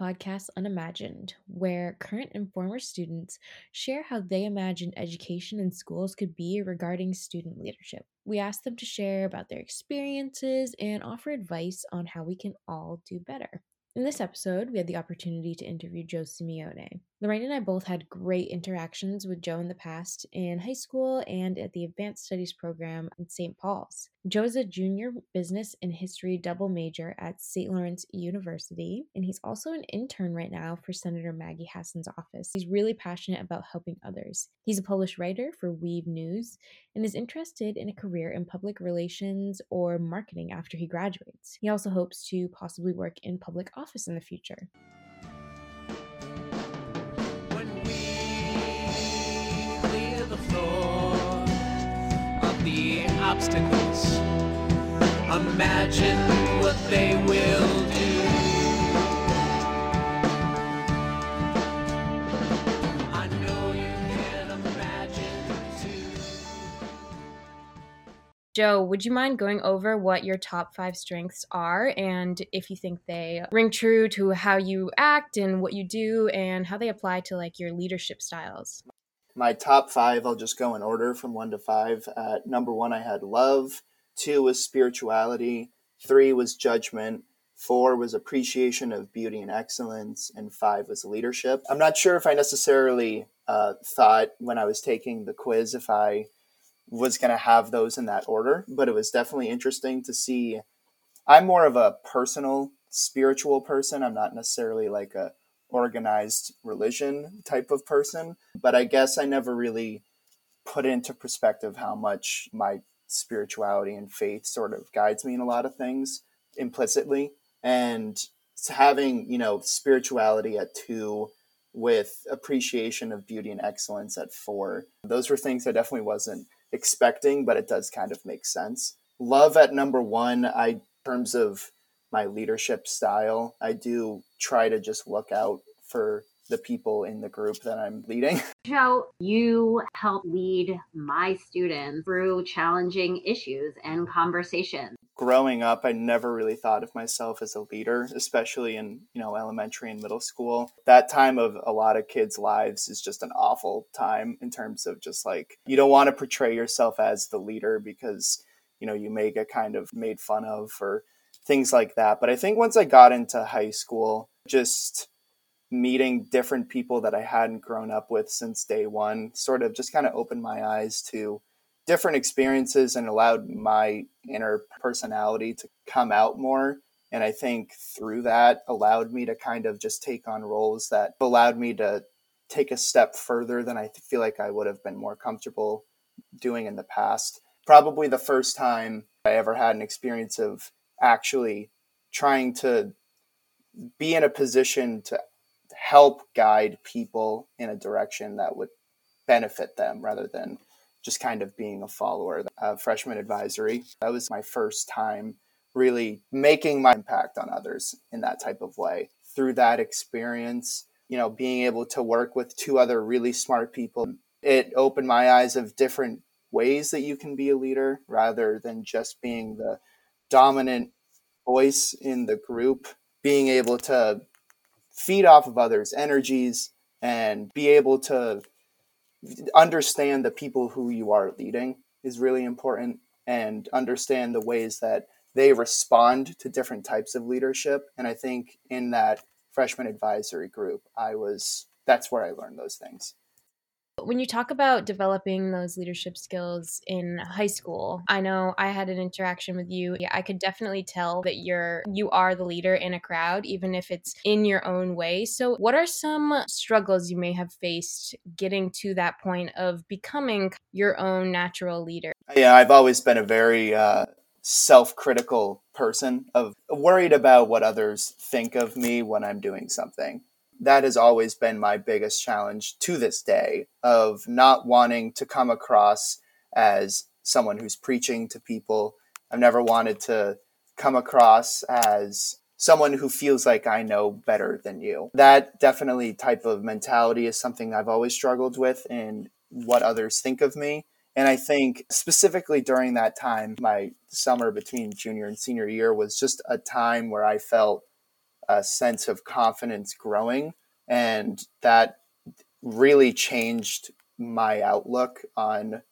Podcast Unimagined, where current and former students share how they imagine education in schools could be regarding student leadership. We ask them to share about their experiences and offer advice on how we can all do better. In this episode, we had the opportunity to interview Joe Simeone. Lorraine and I both had great interactions with Joe in the past in high school and at the Advanced Studies program in St. Paul's. Joe is a junior business and history double major at St. Lawrence University, and he's also an intern right now for Senator Maggie Hassan's office. He's really passionate about helping others. He's a published writer for Weave News and is interested in a career in public relations or marketing after he graduates. He also hopes to possibly work in public office in the future. Obstacles. Imagine what they will do. I know you can imagine too. Joe, would you mind going over what your top five strengths are and if you think they ring true to how you act and what you do and how they apply to like your leadership styles? My top five, I'll just go in order from one to five. At number one, I had love. Two was spirituality. Three was judgment. Four was appreciation of beauty and excellence. And five was leadership. I'm not sure if I necessarily uh, thought when I was taking the quiz if I was going to have those in that order, but it was definitely interesting to see. I'm more of a personal, spiritual person. I'm not necessarily like a organized religion type of person. But I guess I never really put into perspective how much my spirituality and faith sort of guides me in a lot of things implicitly. And having, you know, spirituality at two with appreciation of beauty and excellence at four, those were things I definitely wasn't expecting, but it does kind of make sense. Love at number one, I, terms of my leadership style. I do try to just look out for the people in the group that I'm leading. Joe, you help lead my students through challenging issues and conversations. Growing up, I never really thought of myself as a leader, especially in, you know, elementary and middle school. That time of a lot of kids' lives is just an awful time in terms of just like you don't want to portray yourself as the leader because, you know, you may get kind of made fun of or things like that. But I think once I got into high school, just meeting different people that I hadn't grown up with since day one sort of just kind of opened my eyes to different experiences and allowed my inner personality to come out more. And I think through that allowed me to kind of just take on roles that allowed me to take a step further than I feel like I would have been more comfortable doing in the past. Probably the first time I ever had an experience of actually trying to be in a position to help guide people in a direction that would benefit them rather than just kind of being a follower. Uh, freshman advisory, that was my first time really making my impact on others in that type of way. Through that experience, you know, being able to work with two other really smart people, it opened my eyes of different ways that you can be a leader rather than just being the dominant voice in the group, being able to feed off of others' energies and be able to understand the people who you are leading is really important and understand the ways that they respond to different types of leadership. And I think in that freshman advisory group, I was that's where I learned those things. When you talk about developing those leadership skills in high school, I know I had an interaction with you. I could definitely tell that you're you are the leader in a crowd even if it's in your own way. So, what are some struggles you may have faced getting to that point of becoming your own natural leader? Yeah, I've always been a very uh, self-critical person of worried about what others think of me when I'm doing something that has always been my biggest challenge to this day of not wanting to come across as someone who's preaching to people. I've never wanted to come across as someone who feels like I know better than you. That definitely type of mentality is something I've always struggled with in what others think of me. And I think specifically during that time, my summer between junior and senior year was just a time where I felt a sense of confidence growing. And that really changed my outlook on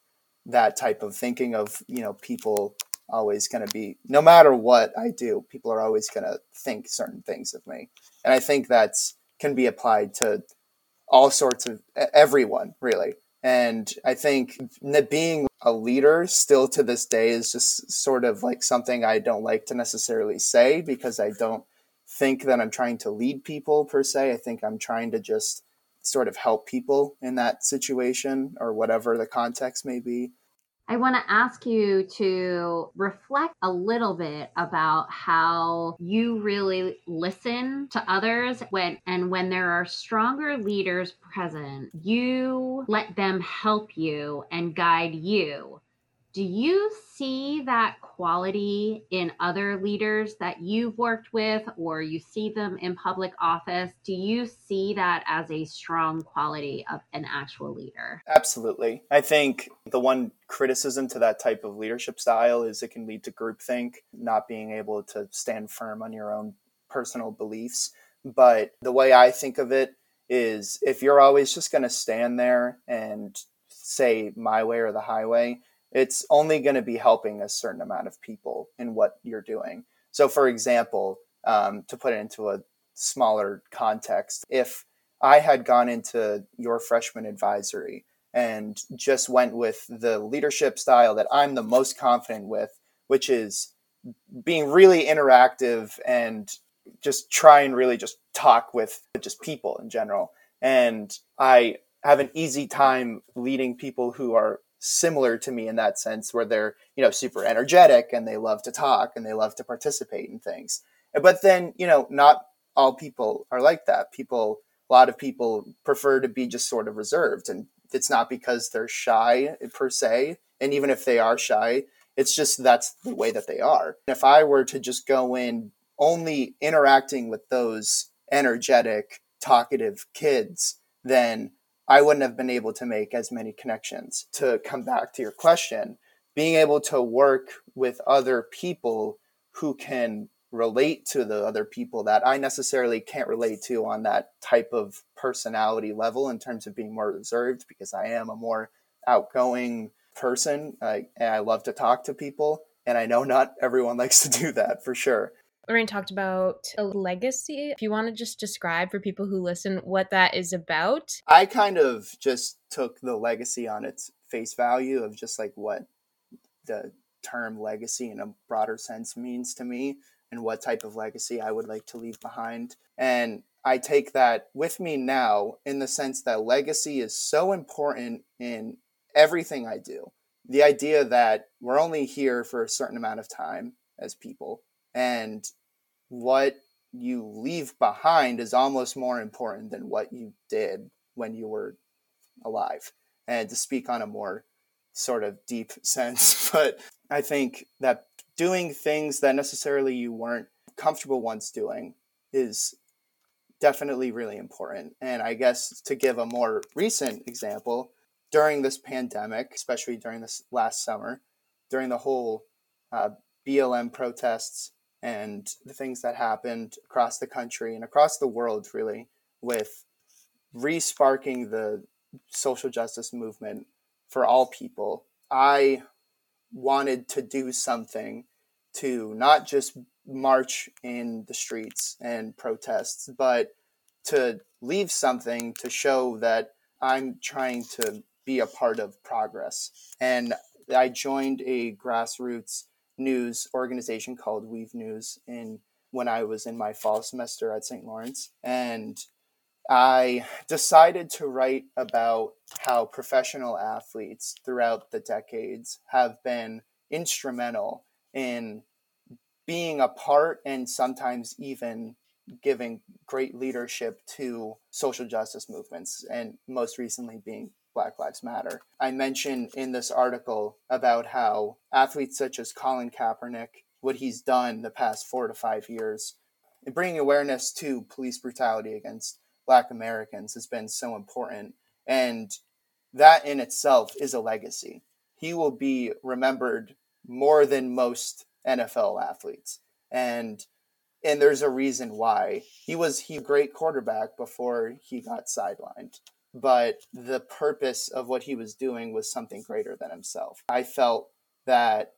that type of thinking of, you know, people always going to be, no matter what I do, people are always going to think certain things of me. And I think that's can be applied to all sorts of everyone, really. And I think being a leader still to this day is just sort of like something I don't like to necessarily say because I don't think that I'm trying to lead people per se. I think I'm trying to just sort of help people in that situation or whatever the context may be. I want to ask you to reflect a little bit about how you really listen to others when and when there are stronger leaders present, you let them help you and guide you do you see that quality in other leaders that you've worked with or you see them in public office? Do you see that as a strong quality of an actual leader? Absolutely. I think the one criticism to that type of leadership style is it can lead to groupthink, not being able to stand firm on your own personal beliefs. But the way I think of it is if you're always just going to stand there and say my way or the highway, it's only going to be helping a certain amount of people in what you're doing. So, for example, um, to put it into a smaller context, if I had gone into your freshman advisory and just went with the leadership style that I'm the most confident with, which is being really interactive and just try and really just talk with just people in general. And I have an easy time leading people who are similar to me in that sense where they're you know super energetic and they love to talk and they love to participate in things. But then you know not all people are like that. People a lot of people prefer to be just sort of reserved and it's not because they're shy per se and even if they are shy it's just that's the way that they are. If i were to just go in only interacting with those energetic talkative kids then I wouldn't have been able to make as many connections. To come back to your question, being able to work with other people who can relate to the other people that I necessarily can't relate to on that type of personality level in terms of being more reserved because I am a more outgoing person. I, and I love to talk to people. And I know not everyone likes to do that for sure. Lorraine talked about a legacy. If you want to just describe for people who listen what that is about. I kind of just took the legacy on its face value of just like what the term legacy in a broader sense means to me and what type of legacy I would like to leave behind. And I take that with me now in the sense that legacy is so important in everything I do. The idea that we're only here for a certain amount of time as people and what you leave behind is almost more important than what you did when you were alive. And to speak on a more sort of deep sense, but I think that doing things that necessarily you weren't comfortable once doing is definitely really important. And I guess to give a more recent example, during this pandemic, especially during this last summer, during the whole uh, BLM protests and the things that happened across the country and across the world, really, with resparking the social justice movement for all people. I wanted to do something to not just march in the streets and protests, but to leave something to show that I'm trying to be a part of progress. And I joined a grassroots news organization called Weave News in when I was in my fall semester at St. Lawrence. And I decided to write about how professional athletes throughout the decades have been instrumental in being a part and sometimes even giving great leadership to social justice movements, and most recently being Black Lives Matter. I mentioned in this article about how athletes such as Colin Kaepernick, what he's done the past four to five years, and bringing awareness to police brutality against Black Americans has been so important. And that in itself is a legacy. He will be remembered more than most NFL athletes. And and there's a reason why. He was he great quarterback before he got sidelined. But the purpose of what he was doing was something greater than himself. I felt that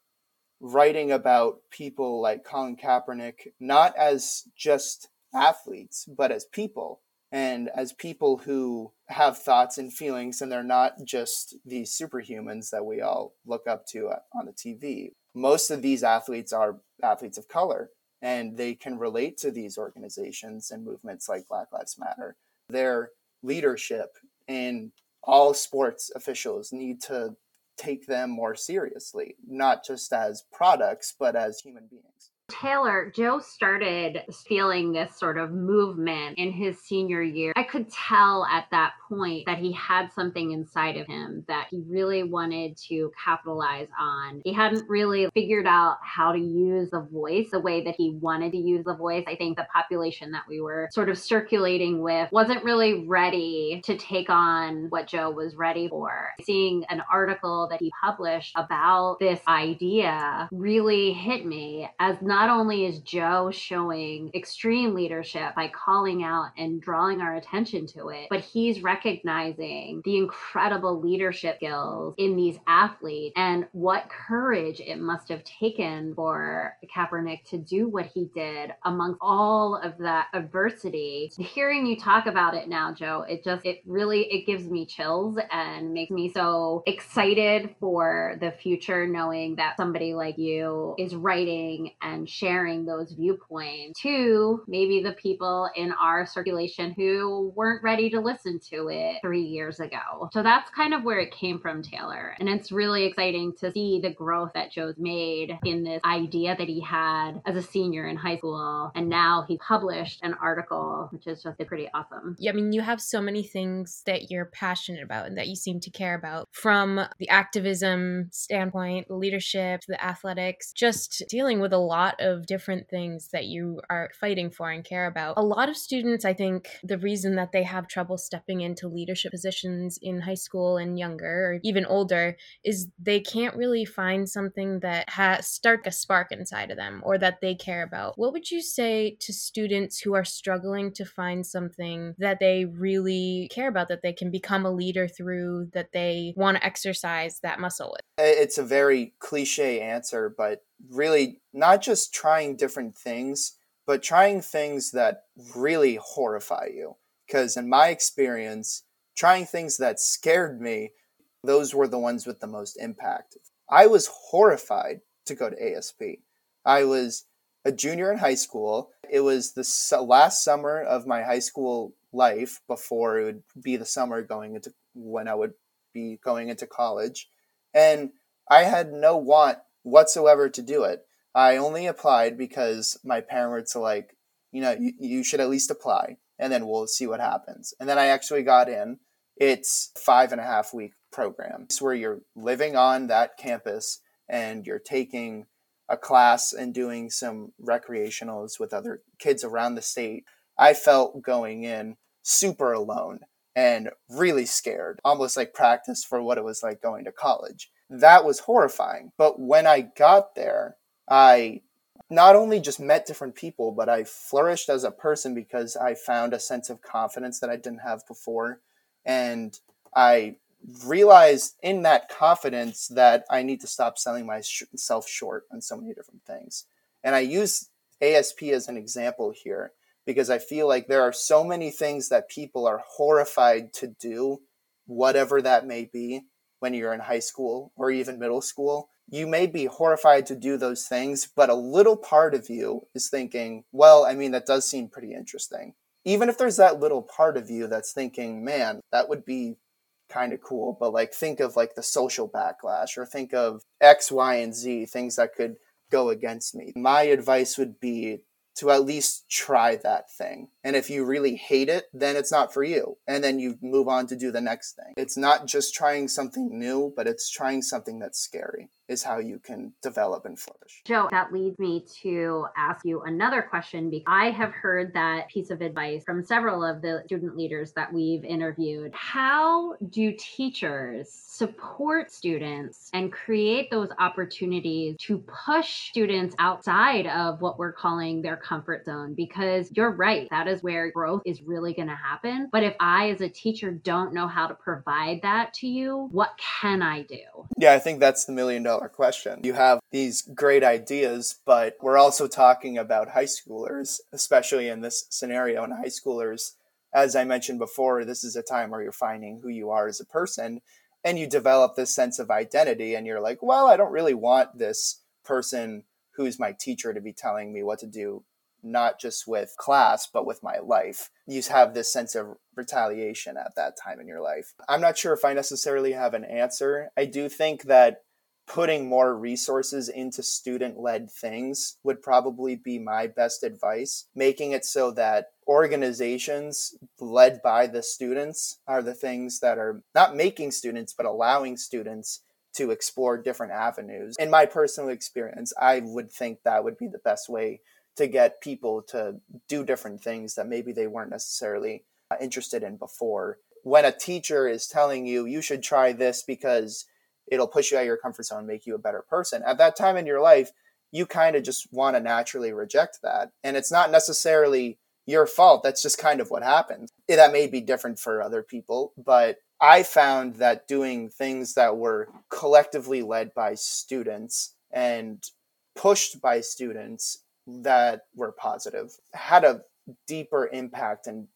writing about people like Colin Kaepernick, not as just athletes, but as people, and as people who have thoughts and feelings, and they're not just these superhumans that we all look up to uh, on the TV. Most of these athletes are athletes of color, and they can relate to these organizations and movements like Black Lives Matter. Their leadership in all sports officials need to take them more seriously, not just as products, but as human beings. Taylor, Joe started feeling this sort of movement in his senior year. I could tell at that point that he had something inside of him that he really wanted to capitalize on. He hadn't really figured out how to use the voice the way that he wanted to use the voice. I think the population that we were sort of circulating with wasn't really ready to take on what Joe was ready for. Seeing an article that he published about this idea really hit me as not not only is Joe showing extreme leadership by calling out and drawing our attention to it, but he's recognizing the incredible leadership skills in these athletes and what courage it must have taken for Kaepernick to do what he did amongst all of that adversity. Hearing you talk about it now, Joe, it just it really it gives me chills and makes me so excited for the future knowing that somebody like you is writing and sharing those viewpoints to maybe the people in our circulation who weren't ready to listen to it three years ago. So that's kind of where it came from, Taylor. And it's really exciting to see the growth that Joe's made in this idea that he had as a senior in high school. And now he published an article, which is just pretty awesome. Yeah, I mean, you have so many things that you're passionate about and that you seem to care about from the activism standpoint, the leadership, the athletics, just dealing with a lot of different things that you are fighting for and care about. A lot of students, I think, the reason that they have trouble stepping into leadership positions in high school and younger, or even older, is they can't really find something that has start a spark inside of them or that they care about. What would you say to students who are struggling to find something that they really care about, that they can become a leader through, that they want to exercise that muscle with? It's a very cliche answer, but really not just trying different things, but trying things that really horrify you. Because in my experience, trying things that scared me, those were the ones with the most impact. I was horrified to go to ASP. I was a junior in high school. It was the last summer of my high school life before it would be the summer going into when I would be going into college. And I had no want whatsoever to do it. I only applied because my parents are like, you know, you, you should at least apply and then we'll see what happens. And then I actually got in. It's five and a half week program. It's where you're living on that campus and you're taking a class and doing some recreationals with other kids around the state. I felt going in super alone and really scared, almost like practice for what it was like going to college that was horrifying. But when I got there, I not only just met different people, but I flourished as a person because I found a sense of confidence that I didn't have before. And I realized in that confidence that I need to stop selling myself short on so many different things. And I use ASP as an example here because I feel like there are so many things that people are horrified to do, whatever that may be when you're in high school or even middle school. You may be horrified to do those things, but a little part of you is thinking, well, I mean, that does seem pretty interesting. Even if there's that little part of you that's thinking, man, that would be kind of cool, but like think of like the social backlash or think of X, Y, and Z, things that could go against me. My advice would be to at least try that thing. And if you really hate it, then it's not for you. And then you move on to do the next thing. It's not just trying something new, but it's trying something that's scary. Is how you can develop and flourish. Joe, that leads me to ask you another question because I have heard that piece of advice from several of the student leaders that we've interviewed. How do teachers support students and create those opportunities to push students outside of what we're calling their comfort zone? Because you're right, that is where growth is really going to happen. But if I, as a teacher, don't know how to provide that to you, what can I do? Yeah, I think that's the million dollar question. You have these great ideas, but we're also talking about high schoolers, especially in this scenario. And high schoolers, as I mentioned before, this is a time where you're finding who you are as a person and you develop this sense of identity. And you're like, well, I don't really want this person who's my teacher to be telling me what to do not just with class, but with my life. You have this sense of retaliation at that time in your life. I'm not sure if I necessarily have an answer. I do think that putting more resources into student led things would probably be my best advice. Making it so that organizations led by the students are the things that are not making students, but allowing students to explore different avenues. In my personal experience, I would think that would be the best way to get people to do different things that maybe they weren't necessarily uh, interested in before. When a teacher is telling you, you should try this because it'll push you out of your comfort zone, make you a better person, at that time in your life, you kind of just want to naturally reject that. And it's not necessarily your fault. That's just kind of what happens. That may be different for other people, but I found that doing things that were collectively led by students and pushed by students that were positive had a deeper impact and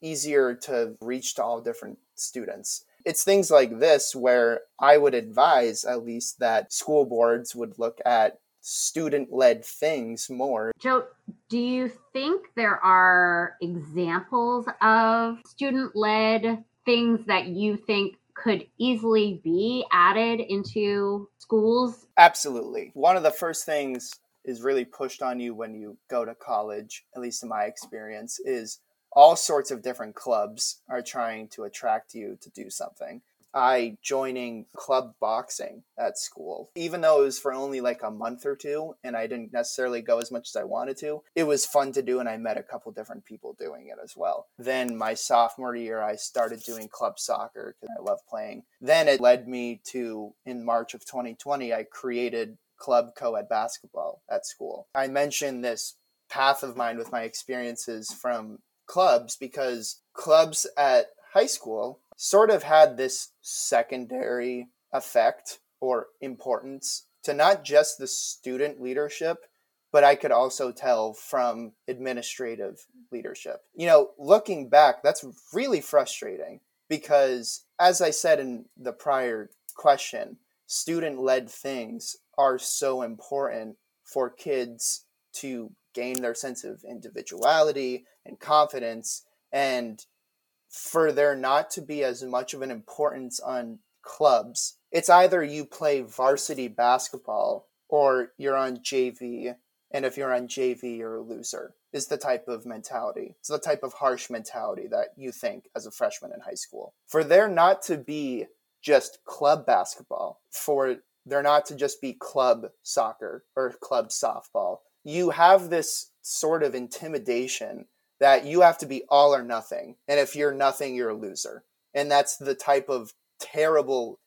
easier to reach to all different students. It's things like this where I would advise at least that school boards would look at student led things more. Joe, do you think there are examples of student led things that you think could easily be added into schools? Absolutely. One of the first things is really pushed on you when you go to college, at least in my experience, is all sorts of different clubs are trying to attract you to do something. I joining club boxing at school, even though it was for only like a month or two and I didn't necessarily go as much as I wanted to, it was fun to do and I met a couple different people doing it as well. Then my sophomore year, I started doing club soccer because I love playing. Then it led me to, in March of 2020, I created club co ed basketball at school. I mentioned this path of mine with my experiences from clubs because clubs at high school sort of had this secondary effect or importance to not just the student leadership, but I could also tell from administrative leadership. You know, looking back, that's really frustrating because, as I said in the prior question, student led things are so important for kids to gain their sense of individuality and confidence and for there not to be as much of an importance on clubs it's either you play varsity basketball or you're on JV and if you're on JV you're a loser is the type of mentality it's the type of harsh mentality that you think as a freshman in high school for there not to be just club basketball for they're not to just be club soccer or club softball. You have this sort of intimidation that you have to be all or nothing. And if you're nothing, you're a loser. And that's the type of terrible,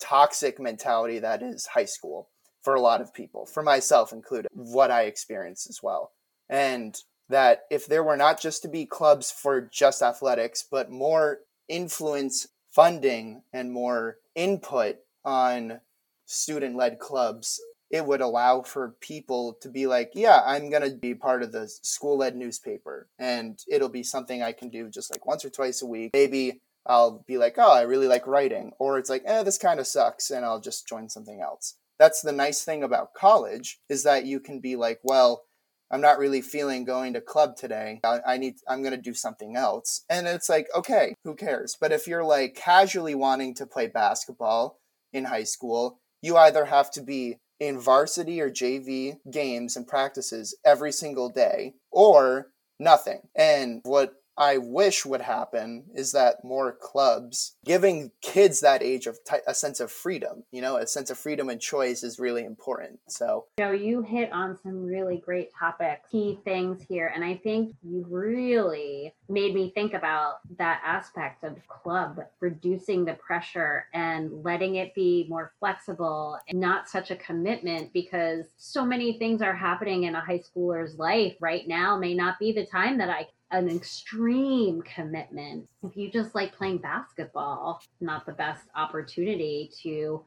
toxic mentality that is high school for a lot of people, for myself included, what I experienced as well. And that if there were not just to be clubs for just athletics, but more influence funding and more input on student led clubs, it would allow for people to be like, yeah, I'm going to be part of the school led newspaper. And it'll be something I can do just like once or twice a week. Maybe I'll be like, oh, I really like writing. Or it's like, eh, this kind of sucks. And I'll just join something else. That's the nice thing about college is that you can be like, well, I'm not really feeling going to club today. I, need, I'm going to do something else. And it's like, okay, who cares? But if you're like casually wanting to play basketball in high school, you either have to be in varsity or JV games and practices every single day or nothing. And what I wish would happen is that more clubs giving kids that age of t- a sense of freedom, you know, a sense of freedom and choice is really important. So, Joe, you hit on some really great topics, key things here. And I think you really made me think about that aspect of club, reducing the pressure and letting it be more flexible and not such a commitment because so many things are happening in a high schooler's life right now may not be the time that I an extreme commitment. If you just like playing basketball, not the best opportunity to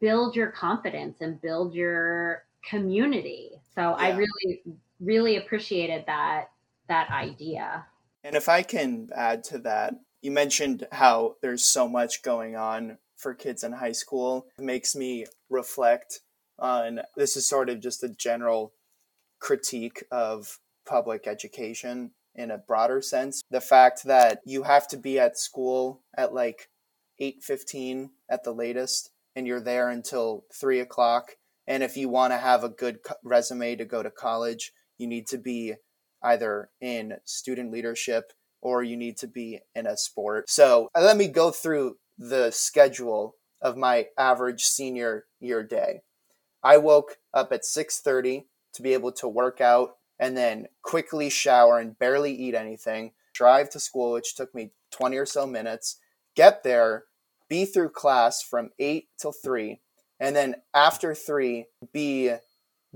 build your confidence and build your community. So I really really appreciated that that idea. and if I can add to that, you mentioned how there's so much going on for kids in high school. It makes me reflect on this is sort of just a general critique of public education in a broader sense. The fact that you have to be at school at like 8.15 at the latest and you're there until 3 o'clock. And if you want to have a good resume to go to college, you need to be either in student leadership or you need to be in a sport. So uh, let me go through the schedule of my average senior year day. I woke up at 6:30 to be able to work out and then quickly shower and barely eat anything, drive to school which took me 20 or so minutes, get there, be through class from 8 till 3, and then after 3 be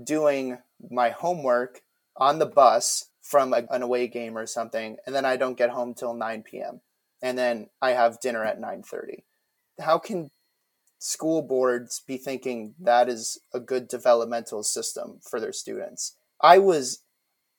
doing my homework on the bus from a, an away game or something and then i don't get home till 9 p.m and then i have dinner at 9.30 how can school boards be thinking that is a good developmental system for their students? I was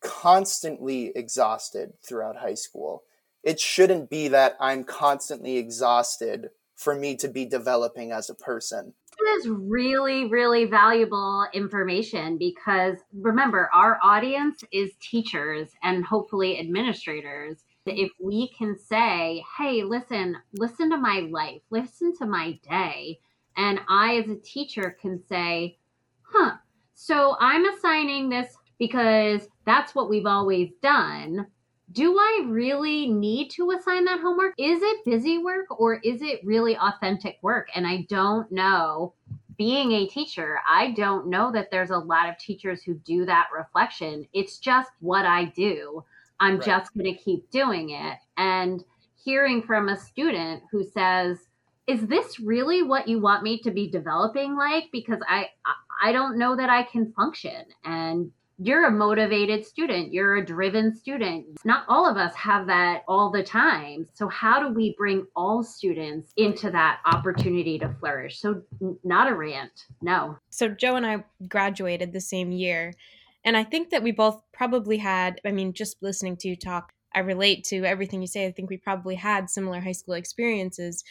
constantly exhausted throughout high school it shouldn't be that i'm constantly exhausted for me to be developing as a person This is really, really valuable information because remember, our audience is teachers and hopefully administrators. If we can say, hey, listen, listen to my life, listen to my day, and I, as a teacher, can say, huh, so I'm assigning this because that's what we've always done. Do I really need to assign that homework? Is it busy work or is it really authentic work? And I don't know. Being a teacher, I don't know that there's a lot of teachers who do that reflection. It's just what I do. I'm Right. just going to keep doing it. And hearing from a student who says, is this really what you want me to be developing like because i i don't know that i can function and you're a motivated student you're a driven student not all of us have that all the time so how do we bring all students into that opportunity to flourish so not a rant no So Joe and I graduated the same year, and I think that we both probably had. I mean, just listening to you talk, I relate to everything you say. I think we probably had similar high school experiences.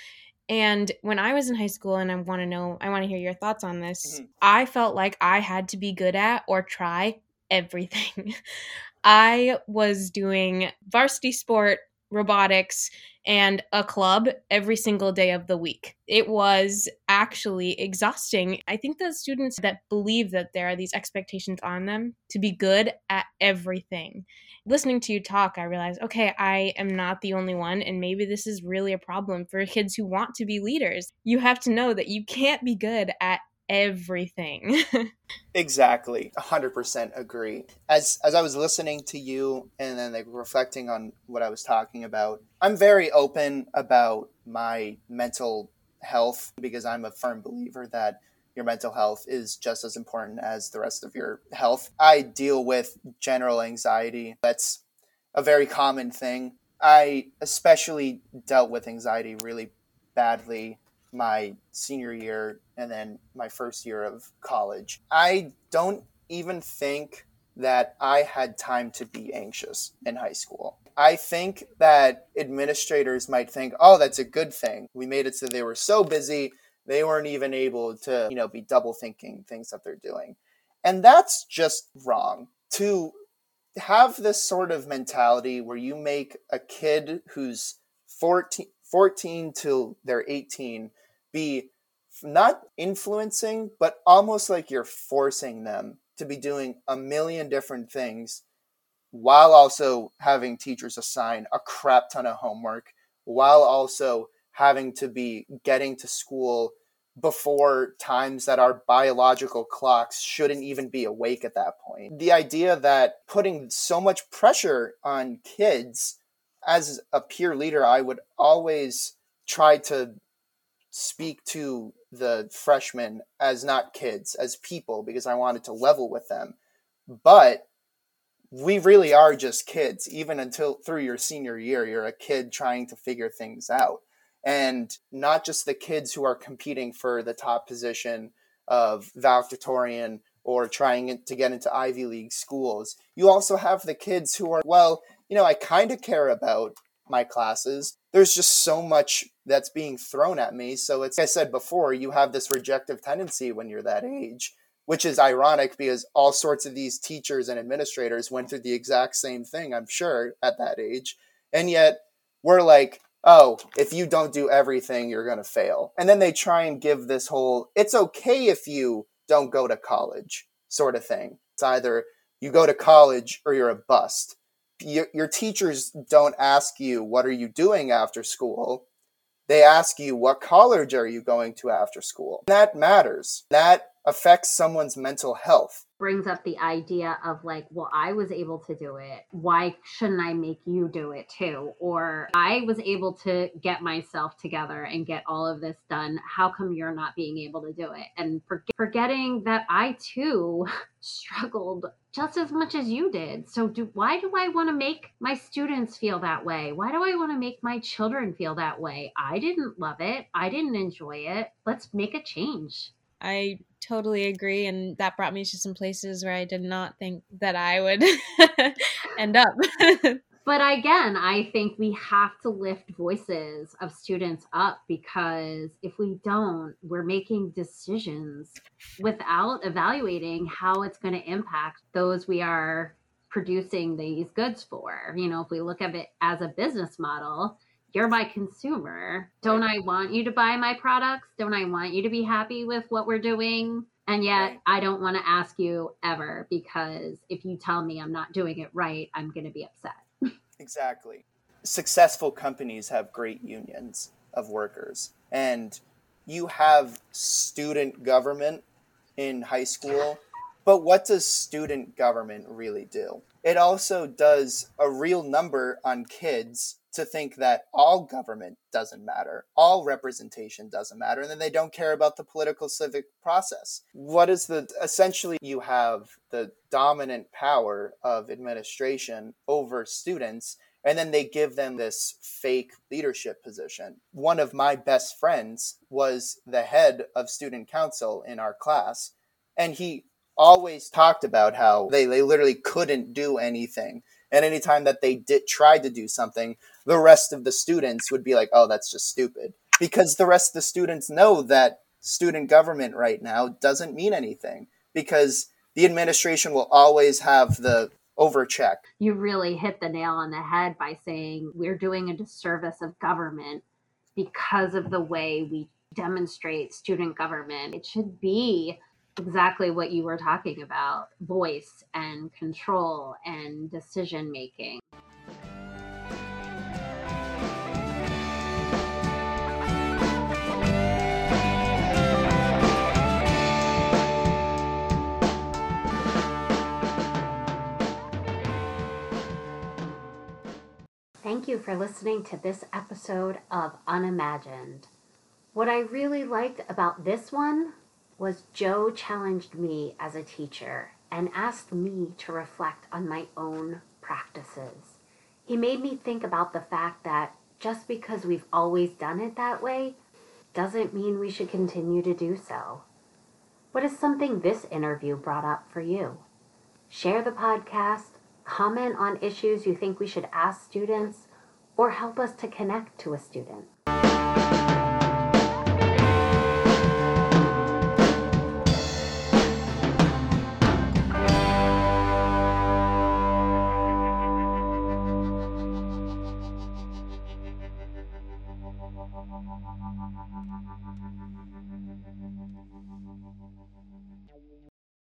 And when I was in high school, and I want to know, I want to hear your thoughts on this. Mhm. I felt like I had to be good at or try everything. I was doing varsity sport, robotics, and a club every single day of the week. It was actually exhausting. I think the students that believe that there are these expectations on them to be good at everything. Listening to you talk, I realized, okay, I am not the only one, and maybe this is really a problem for kids who want to be leaders. You have to know that you can't be good at everything. Exactly, 100% agree. As as I was listening to you and then like reflecting on what I was talking about, I'm very open about my mental health because I'm a firm believer that your mental health is just as important as the rest of your health. I deal with general anxiety. That's a very common thing. I especially dealt with anxiety really badly my senior year and then my first year of college. I don't even think that I had time to be anxious in high school. I think that administrators might think, "Oh, that's a good thing. We made it so they were so busy, they weren't even able to, you know, be double thinking things that they're doing." And that's just wrong. To have this sort of mentality where you make a kid who's 14, 14 till they're 18 be not influencing, but almost like you're forcing them to be doing a million different things while also having teachers assign a crap ton of homework, while also having to be getting to school before times that our biological clocks shouldn't even be awake at that point. The idea that putting so much pressure on kids as a peer leader, I would always try to speak to the freshmen as not kids, as people, because I wanted to level with them. But we really are just kids, even until through your senior year, you're a kid trying to figure things out and not just the kids who are competing for the top position of valedictorian or trying to get into Ivy League schools. You also have the kids who are, well, you know, I kind of care about my classes. There's just so much that's being thrown at me. So it's, like I said before, you have this rejective tendency when you're that age, which is ironic because all sorts of these teachers and administrators went through the exact same thing, I'm sure, at that age. And yet we're like, oh, if you don't do everything, you're going to fail. And then they try and give this whole, it's okay if you don't go to college sort of thing. It's either you go to college or you're a bust. Your, your teachers don't ask you, what are you doing after school? They ask you, what college are you going to after school? That matters. That affects someone's mental health brings up the idea of like, well, I was able to do it. Why shouldn't I make you do it too? Or I was able to get myself together and get all of this done. How come you're not being able to do it? And forgetting that I too struggled just as much as you did. So do why do I want to make my students feel that way? Why do I want to make my children feel that way? I didn't love it. I didn't enjoy it. Let's make a change. I totally agree. And that brought me to some places where I did not think that I would end up. but again, I think we have to lift voices of students up because if we don't, we're making decisions without evaluating how it's going to impact those we are producing these goods for. You know, if we look at it as a business model, you're my consumer. Don't I want you to buy my products? Don't I want you to be happy with what we're doing? And yet, right. I don't want to ask you ever because if you tell me I'm not doing it right, I'm going to be upset. exactly. Successful companies have great unions of workers, and you have student government in high school. But what does student government really do? It also does a real number on kids to think that all government doesn't matter, all representation doesn't matter, and then they don't care about the political civic process. What is the essentially you have the dominant power of administration over students, and then they give them this fake leadership position. One of my best friends was the head of student council in our class, and he always talked about how they, they literally couldn't do anything and anytime that they did tried to do something, the rest of the students would be like, "Oh, that's just stupid." Because the rest of the students know that student government right now doesn't mean anything because the administration will always have the overcheck. You really hit the nail on the head by saying we're doing a disservice of government because of the way we demonstrate student government. It should be exactly what you were talking about voice and control and decision making. Thank you for listening to this episode of Unimagined. What I really liked about this one was Joe challenged me as a teacher and asked me to reflect on my own practices. He made me think about the fact that just because we've always done it that way doesn't mean we should continue to do so. What is something this interview brought up for you? Share the podcast, comment on issues you think we should ask students, or help us to connect to a student.